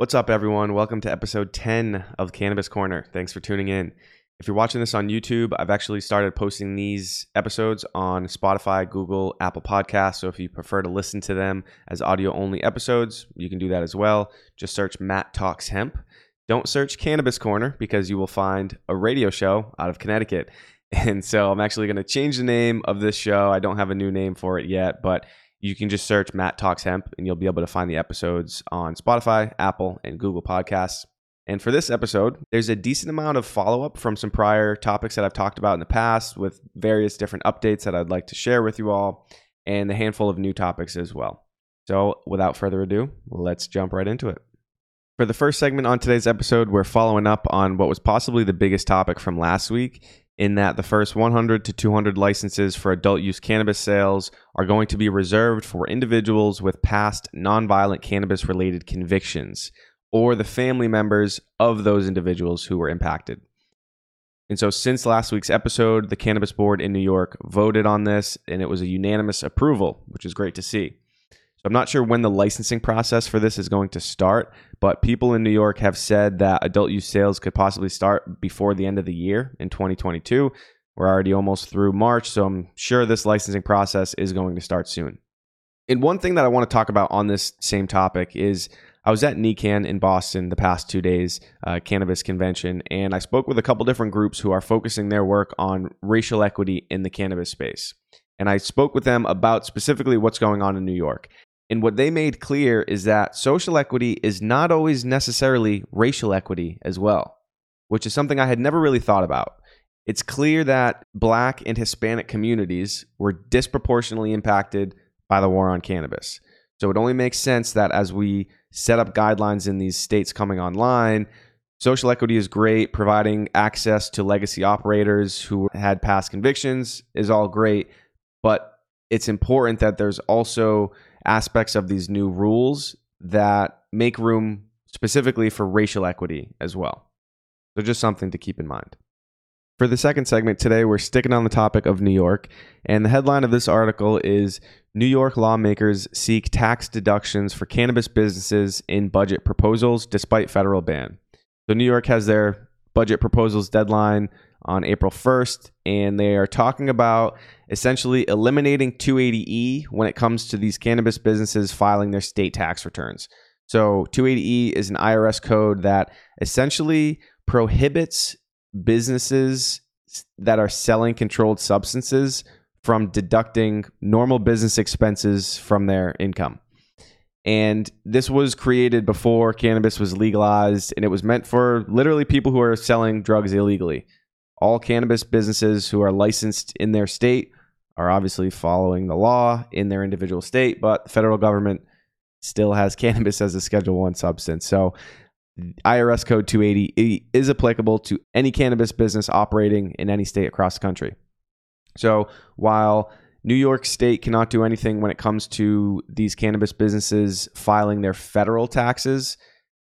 What's up, everyone? Welcome to episode 10 of Cannabis Corner. Thanks for tuning in. If you're watching this on YouTube, I've actually started posting these episodes on Spotify, Google, Apple Podcasts. So if you prefer to listen to them as audio only episodes, you can do that as well. Just search Matt Talks Hemp. Don't search Cannabis Corner because you will find a radio show out of Connecticut. And so I'm actually going to change the name of this show. I don't have a new name for it yet, but you can just search Matt Talks Hemp and you'll be able to find the episodes on Spotify, Apple, and Google Podcasts. And for this episode, there's a decent amount of follow up from some prior topics that I've talked about in the past with various different updates that I'd like to share with you all and a handful of new topics as well. So, without further ado, let's jump right into it. For the first segment on today's episode, we're following up on what was possibly the biggest topic from last week, in that the first 100 to 200 licenses for adult use cannabis sales are going to be reserved for individuals with past nonviolent cannabis related convictions or the family members of those individuals who were impacted. And so, since last week's episode, the Cannabis Board in New York voted on this, and it was a unanimous approval, which is great to see. So, I'm not sure when the licensing process for this is going to start, but people in New York have said that adult use sales could possibly start before the end of the year in 2022. We're already almost through March, so I'm sure this licensing process is going to start soon. And one thing that I want to talk about on this same topic is I was at NECANN in Boston the past two days, uh, cannabis convention, and I spoke with a couple different groups who are focusing their work on racial equity in the cannabis space. And I spoke with them about specifically what's going on in New York. And what they made clear is that social equity is not always necessarily racial equity as well, which is something I had never really thought about. It's clear that black and Hispanic communities were disproportionately impacted by the war on cannabis. So it only makes sense that as we set up guidelines in these states coming online, social equity is great. Providing access to legacy operators who had past convictions is all great. But it's important that there's also aspects of these new rules that make room specifically for racial equity as well. So just something to keep in mind. For the second segment today, we're sticking on the topic of New York, and the headline of this article is New York lawmakers seek tax deductions for cannabis businesses in budget proposals despite federal ban. So, New York has their budget proposals deadline on April 1st, and they are talking about essentially eliminating 280E when it comes to these cannabis businesses filing their state tax returns. So, 280E is an IRS code that essentially prohibits businesses that are selling controlled substances from deducting normal business expenses from their income. And this was created before cannabis was legalized, and it was meant for literally people who are selling drugs illegally. All cannabis businesses who are licensed in their state are obviously following the law in their individual state, but the federal government still has cannabis as a Schedule One substance. So IRS code 280 is applicable to any cannabis business operating in any state across the country. So while New York State cannot do anything when it comes to these cannabis businesses filing their federal taxes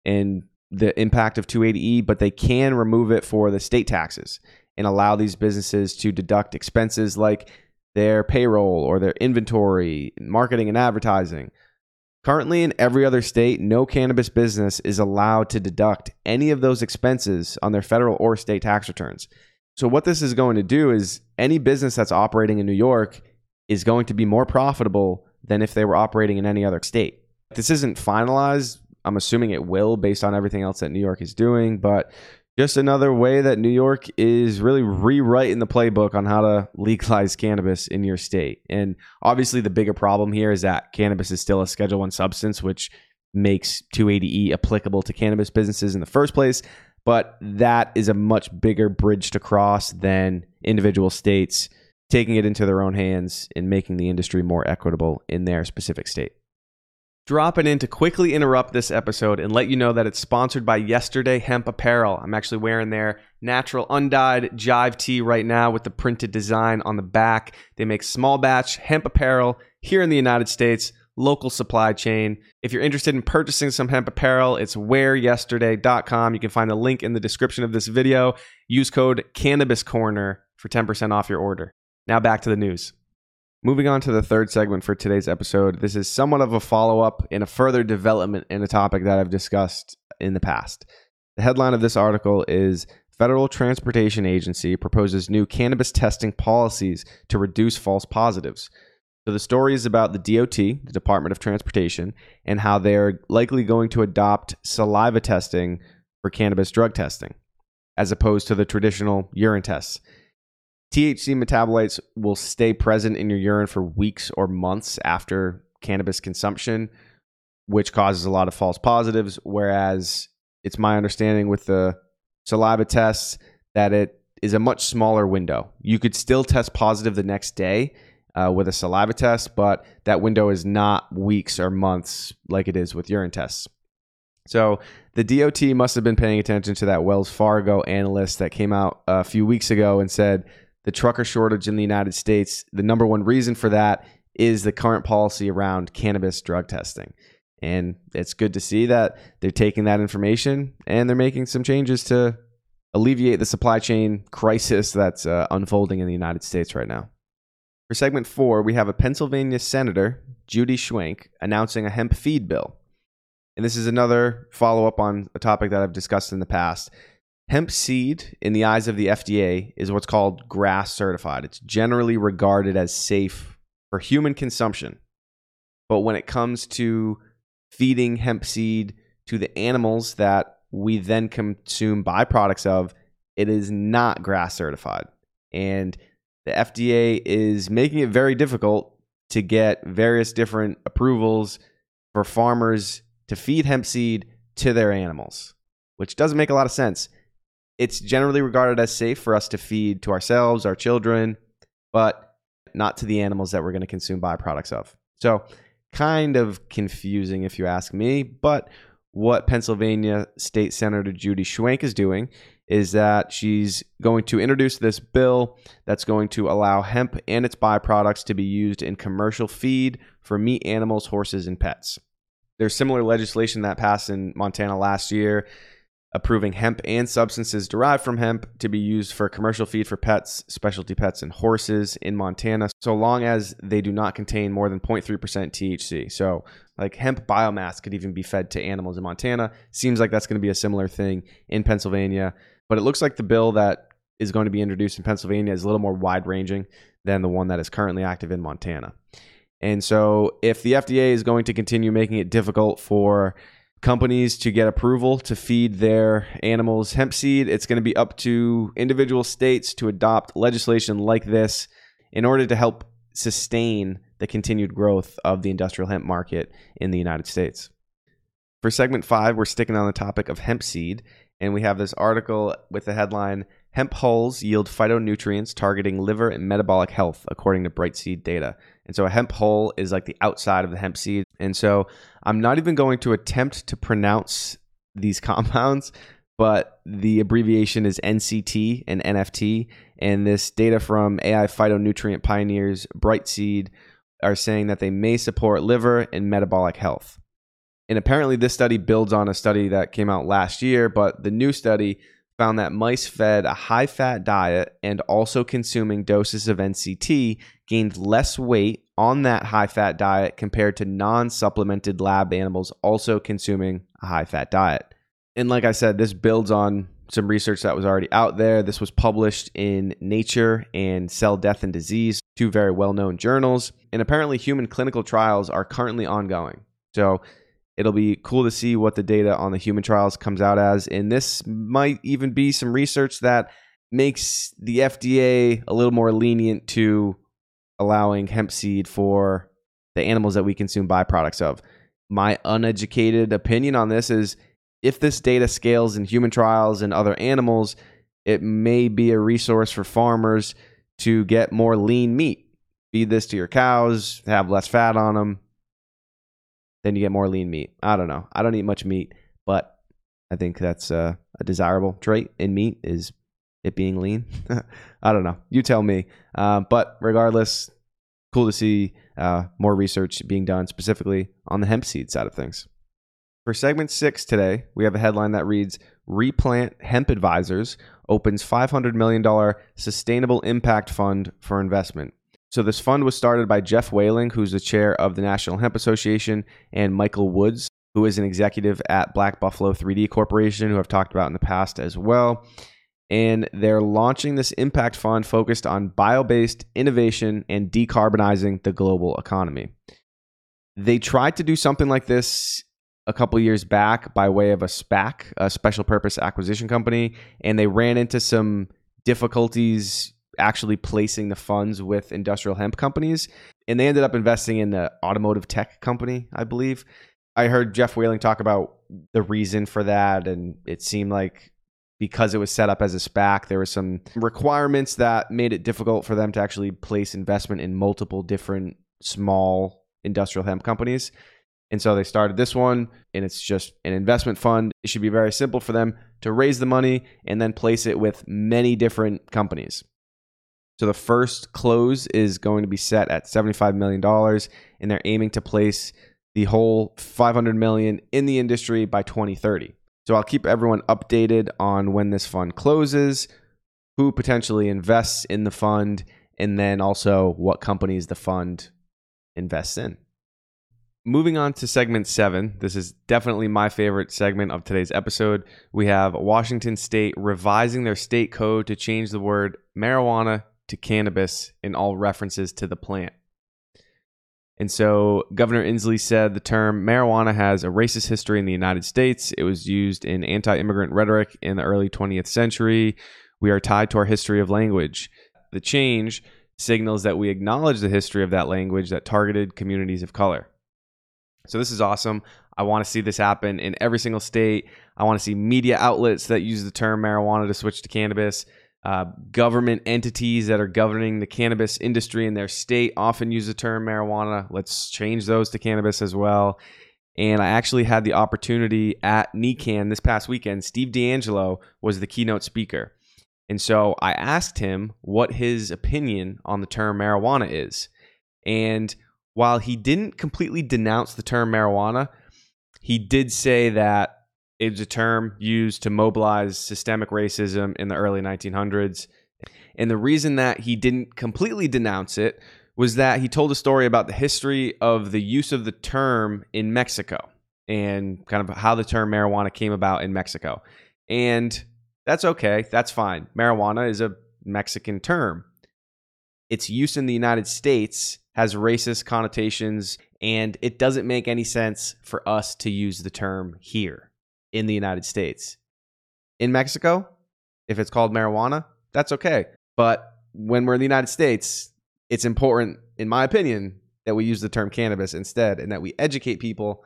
and the impact of 280E, but they can remove it for the state taxes and allow these businesses to deduct expenses like their payroll or their inventory, marketing and advertising, Currently, in every other state, no cannabis business is allowed to deduct any of those expenses on their federal or state tax returns. So, what this is going to do is any business that's operating in New York is going to be more profitable than if they were operating in any other state. This isn't finalized. I'm assuming it will based on everything else that New York is doing, but just another way that New York is really rewriting the playbook on how to legalize cannabis in your state. And obviously, the bigger problem here is that cannabis is still a Schedule One substance, which makes 280E applicable to cannabis businesses in the first place. But that is a much bigger bridge to cross than individual states taking it into their own hands and making the industry more equitable in their specific state dropping in to quickly interrupt this episode and let you know that it's sponsored by Yesterday Hemp Apparel. I'm actually wearing their natural undyed jive tee right now with the printed design on the back. They make small batch hemp apparel here in the United States, local supply chain. If you're interested in purchasing some hemp apparel, it's wearyesterday.com. You can find the link in the description of this video. Use code Cannabis Corner for 10% off your order. Now back to the news. Moving on to the third segment for today's episode, this is somewhat of a follow up and a further development in a topic that I've discussed in the past. The headline of this article is Federal Transportation Agency proposes new cannabis testing policies to reduce false positives. So the story is about the DOT, the Department of Transportation, and how they're likely going to adopt saliva testing for cannabis drug testing, as opposed to the traditional urine tests. THC metabolites will stay present in your urine for weeks or months after cannabis consumption, which causes a lot of false positives. Whereas it's my understanding with the saliva tests that it is a much smaller window. You could still test positive the next day uh, with a saliva test, but that window is not weeks or months like it is with urine tests. So the DOT must have been paying attention to that Wells Fargo analyst that came out a few weeks ago and said the trucker shortage in the United States, the number one reason for that is the current policy around cannabis drug testing. And it's good to see that they're taking that information and they're making some changes to alleviate the supply chain crisis that's uh, unfolding in the United States right now. For segment four, we have a Pennsylvania Senator, Judy Schwank, announcing a hemp feed bill. And this is another follow up on a topic that I've discussed in the past. Hemp seed, in the eyes of the FDA, is what's called GRAS certified. It's generally regarded as safe for human consumption. But when it comes to feeding hemp seed to the animals that we then consume byproducts of, it is not GRAS certified. And the FDA is making it very difficult to get various different approvals for farmers to feed hemp seed to their animals, which doesn't make a lot of sense. It's generally regarded as safe for us to feed to ourselves, our children, but not to the animals that we're going to consume byproducts of. So kind of confusing if you ask me. But what Pennsylvania State Senator Judy Schwank is doing is that she's going to introduce this bill that's going to allow hemp and its byproducts to be used in commercial feed for meat animals, horses, and pets. There's similar legislation that passed in Montana last year approving hemp and substances derived from hemp to be used for commercial feed for pets, specialty pets, and horses in Montana, so long as they do not contain more than 0.3% THC. So, like hemp biomass could even be fed to animals in Montana. Seems like that's going to be a similar thing in Pennsylvania, but it looks like the bill that is going to be introduced in Pennsylvania is a little more wide ranging than the one that is currently active in Montana. And so, if the FDA is going to continue making it difficult for companies to get approval to feed their animals hemp seed. It's going to be up to individual states to adopt legislation like this in order to help sustain the continued growth of the industrial hemp market in the United States. For segment five, we're sticking on the topic of hemp seed, and we have this article with the headline Hemp hulls yield phytonutrients targeting liver and metabolic health, according to Brightseed data. And so a hemp hull is like the outside of the hemp seed. And so I'm not even going to attempt to pronounce these compounds, but the abbreviation is NCT and NFT. And this data from AI phytonutrient pioneers, Brightseed, are saying that they may support liver and metabolic health. And apparently, this study builds on a study that came out last year, but the new study found that mice fed a high fat diet and also consuming doses of NCT gained less weight on that high fat diet compared to non supplemented lab animals also consuming a high fat diet. And like I said, this builds on some research that was already out there. This was published in Nature and Cell Death and Disease, two very well known journals. And apparently, human clinical trials are currently ongoing. So It'll be cool to see what the data on the human trials comes out as. And this might even be some research that makes the FDA a little more lenient to allowing hemp seed for the animals that we consume byproducts of. My uneducated opinion on this is if this data scales in human trials and other animals, it may be a resource for farmers to get more lean meat. Feed this to your cows, have less fat on them, then you get more lean meat. I don't know. I don't eat much meat, but I think that's uh, a desirable trait in meat is it being lean. I don't know. You tell me. Uh, but regardless, cool to see uh, more research being done specifically on the hemp seed side of things. For segment six today, we have a headline that reads Replant Hemp Advisors opens $500 million sustainable impact fund for investment. So this fund was started by Geoff Whaling, who's the chair of the National Hemp Association, and Michael Woods, who is an executive at Black Buffalo 3D Corporation, who I've talked about in the past as well. And they're launching this impact fund focused on bio based innovation and decarbonizing the global economy. They tried to do something like this a couple years back by way of a SPAC, a special purpose acquisition company, and they ran into some difficulties actually placing the funds with industrial hemp companies. And they ended up investing in the automotive tech company, I believe. I heard Geoff Whaling talk about the reason for that, and it seemed like because it was set up as a SPAC, there were some requirements that made it difficult for them to actually place investment in multiple different small industrial hemp companies. And so they started this one, and it's just an investment fund. It should be very simple for them to raise the money and then place it with many different companies. So the first close is going to be set at $75 million, and they're aiming to place the whole 500 million in the industry by 2030. So I'll keep everyone updated on when this fund closes, who potentially invests in the fund, and then also what companies the fund invests in. Moving on to segment seven. This is definitely my favorite segment of today's episode. We have Washington State revising their state code to change the word marijuana to cannabis in all references to the plant. And so Governor Inslee said the term marijuana has a racist history in the United States. It was used in anti immigrant rhetoric in the early 20th century. We are tied to our history of language. The change signals that we acknowledge the history of that language that targeted communities of color. So this is awesome. I want to see this happen in every single state. I want to see media outlets that use the term marijuana to switch to cannabis. Uh, government entities that are governing the cannabis industry in their state often use the term marijuana. Let's change those to cannabis as well. And I actually had the opportunity at NECANN this past weekend. Steve DeAngelo was the keynote speaker. And so I asked him what his opinion on the term marijuana is. And while he didn't completely denounce the term marijuana, he did say that it was a term used to mobilize systemic racism in the early 1900s. And the reason that he didn't completely denounce it was that he told a story about the history of the use of the term in Mexico and kind of how the term marijuana came about in Mexico. And that's okay, that's fine. Marijuana is a Mexican term. Its use in the United States has racist connotations, and it doesn't make any sense for us to use the term here in the United States. In Mexico, if it's called marijuana, that's okay. But when we're in the United States, it's important, in my opinion, that we use the term cannabis instead and that we educate people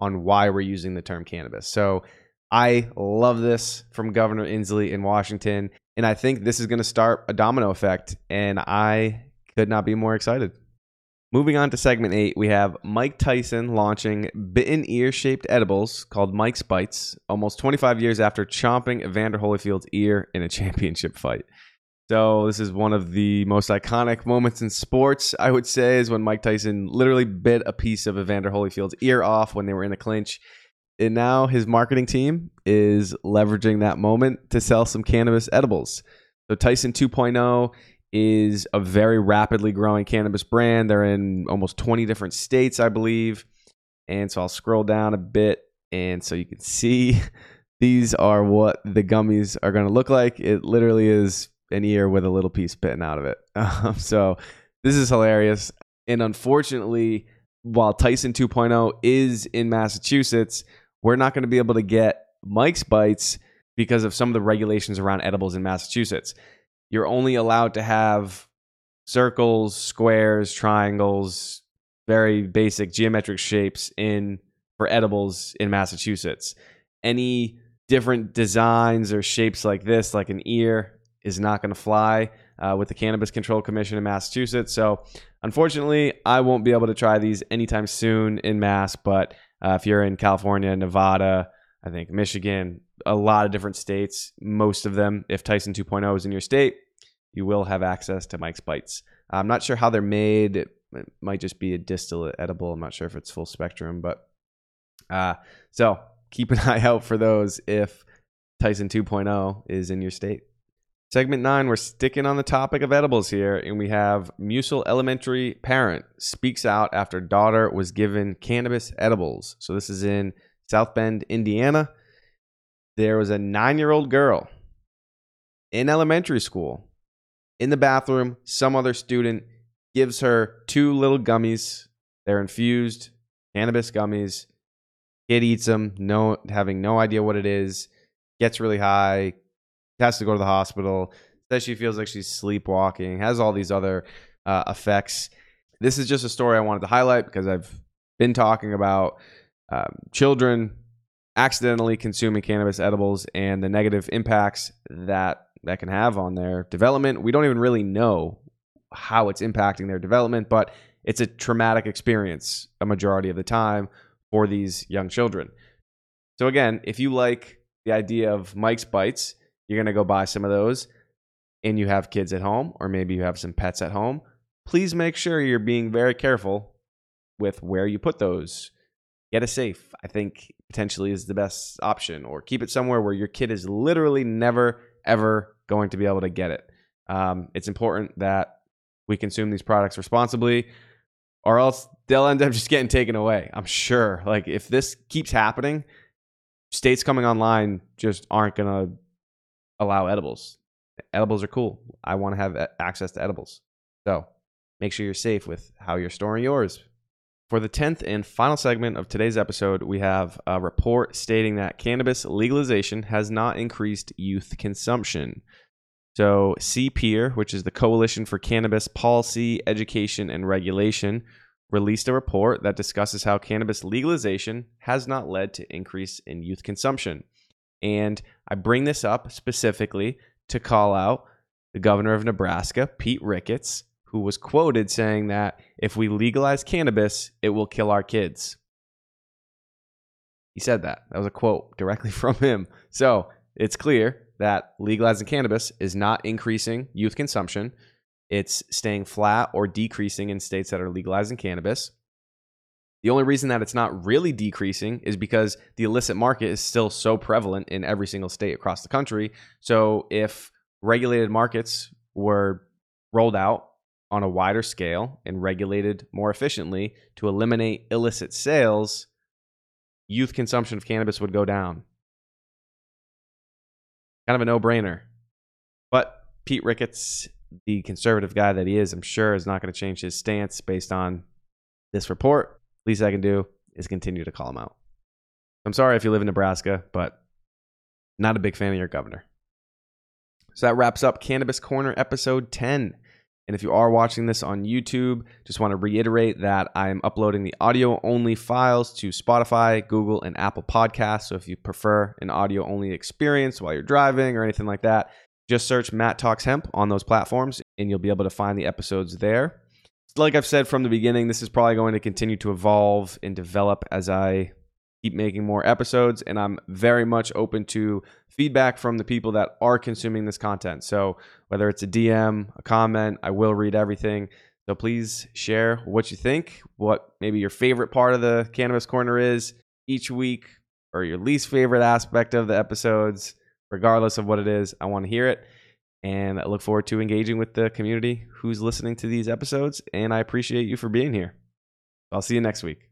on why we're using the term cannabis. So I love this from Governor Inslee in Washington. And I think this is going to start a domino effect. And I could not be more excited. Moving on to segment eight, we have Mike Tyson launching bitten ear shaped edibles called Mike's Bites almost 25 years after chomping Evander Holyfield's ear in a championship fight. So, this is one of the most iconic moments in sports, I would say, is when Mike Tyson literally bit a piece of Evander Holyfield's ear off when they were in a clinch. And now his marketing team is leveraging that moment to sell some cannabis edibles. So, Tyson 2.0 is a very rapidly growing cannabis brand. They're in almost 20 different states, I believe. And so I'll scroll down a bit and so you can see these are what the gummies are going to look like. It literally is an ear with a little piece bitten out of it. Um, so this is hilarious. And unfortunately, while Tyson 2.0 is in Massachusetts, we're not going to be able to get Mike's Bites because of some of the regulations around edibles in Massachusetts you're only allowed to have circles, squares, triangles, very basic geometric shapes in for edibles in Massachusetts. Any different designs or shapes like this, like an ear, is not going to fly uh, with the Cannabis Control Commission in Massachusetts. So, unfortunately, I won't be able to try these anytime soon in Mass. But uh, if you're in California, Nevada, I think Michigan, a lot of different states, most of them, if Tyson 2.0 is in your state, you will have access to Mike's Bites. I'm not sure how they're made. It, might just be a distillate edible. I'm not sure if it's full spectrum, but uh, so keep an eye out for those if Tyson 2.0 is in your state. Segment nine, we're sticking on the topic of edibles here, and we have Muessel Elementary parent speaks out after daughter was given cannabis edibles. So this is in South Bend, Indiana. There was a nine year old girl in elementary school in the bathroom. Some other student gives her two little gummies. They're infused cannabis gummies. Kid eats them, no, having no idea what it is, gets really high, has to go to the hospital, says she feels like she's sleepwalking, has all these other uh, effects. This is just a story I wanted to highlight because I've been talking about um, children accidentally consuming cannabis edibles and the negative impacts that that can have on their development. We don't even really know how it's impacting their development, but it's a traumatic experience a majority of the time for these young children. So again, if you like the idea of Mike's Bites, you're going to go buy some of those and you have kids at home or maybe you have some pets at home, please make sure you're being very careful with where you put those. Get a safe, I think potentially is the best option, or keep it somewhere where your kid is literally never, ever going to be able to get it. Um, it's important that we consume these products responsibly, or else they'll end up just getting taken away. I'm sure. Like, if this keeps happening, states coming online just aren't going to allow edibles. Edibles are cool. I want to have access to edibles. So make sure you're safe with how you're storing yours. For the 10th and final segment of today's episode, we have a report stating that cannabis legalization has not increased youth consumption. So, CPEAR, which is the Coalition for Cannabis Policy, Education, and Regulation, released a report that discusses how cannabis legalization has not led to increase in youth consumption. And I bring this up specifically to call out the governor of Nebraska, Pete Ricketts, who was quoted saying that if we legalize cannabis, it will kill our kids. He said that. That was a quote directly from him. So it's clear that legalizing cannabis is not increasing youth consumption. It's staying flat or decreasing in states that are legalizing cannabis. The only reason that it's not really decreasing is because the illicit market is still so prevalent in every single state across the country. So if regulated markets were rolled out on a wider scale and regulated more efficiently to eliminate illicit sales, youth consumption of cannabis would go down. Kind of a no brainer. But Pete Ricketts, the conservative guy that he is, I'm sure is not going to change his stance based on this report. Least I can do is continue to call him out. I'm sorry if you live in Nebraska, but not a big fan of your governor. So that wraps up Cannabis Corner episode 10. And if you are watching this on YouTube, just want to reiterate that I'm uploading the audio only files to Spotify, Google, and Apple Podcasts. So if you prefer an audio only experience while you're driving or anything like that, just search Matt Talks Hemp on those platforms and you'll be able to find the episodes there. Like I've said from the beginning, this is probably going to continue to evolve and develop as I keep making more episodes. And I'm very much open to feedback from the people that are consuming this content. So whether it's a DM, a comment, I will read everything. So please share what you think, what maybe your favorite part of the Cannabis Corner is each week, or your least favorite aspect of the episodes, regardless of what it is. I want to hear it. And I look forward to engaging with the community who's listening to these episodes. And I appreciate you for being here. I'll see you next week.